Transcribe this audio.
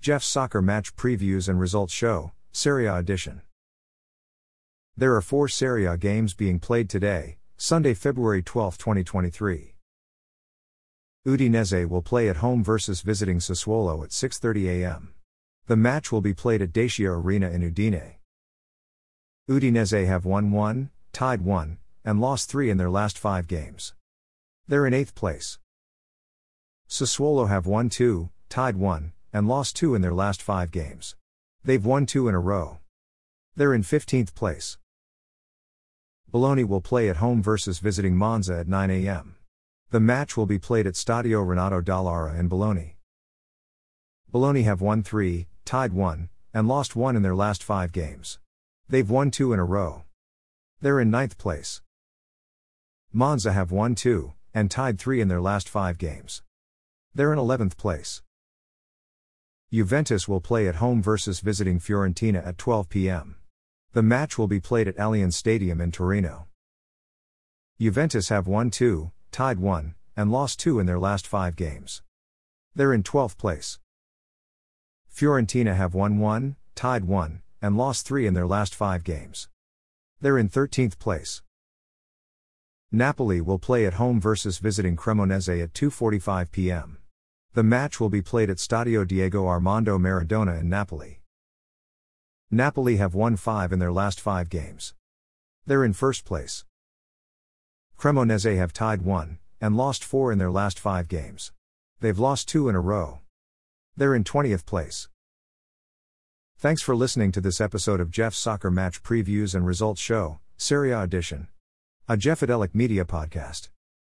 Jeff's soccer match previews and results show, Serie A edition. There are four Serie A games being played today, Sunday, February 12, 2023. Udinese will play at home versus visiting Sassuolo at 6:30 a.m. The match will be played at Dacia Arena in Udine. Udinese have won 1, tied 1, and lost 3 in their last 5 games. They're in 8th place. Sassuolo have won 2, tied 1, and lost 2 in their last 5 games. They've won 2 in a row. They're in 15th place. Bologna will play at home versus visiting Monza at 9 a.m. The match will be played at Stadio Renato Dall'Ara in Bologna. Bologna have won 3, tied 1, and lost 1 in their last 5 games. They've won 2 in a row. They're in ninth place. Monza have won 2, and tied 3 in their last 5 games. They're in 11th place. Juventus will play at home versus visiting Fiorentina at 12 p.m. The match will be played at Allianz Stadium in Torino. Juventus have won 2, tied 1, and lost 2 in their last 5 games. They're in 12th place. Fiorentina have won 1, tied 1, and lost 3 in their last 5 games. They're in 13th place. Napoli will play at home versus visiting Cremonese at 2:45 p.m. The match will be played at Stadio Diego Armando Maradona in Napoli. Napoli have won 5 in their last 5 games. They're in first place. Cremonese have tied 1 and lost 4 in their last 5 games. They've lost 2 in a row. They're in 20th place. Thanks for listening to this episode of Jeff's Soccer Match Previews and Results Show, Serie A Edition. A Jeffadelic Media Podcast.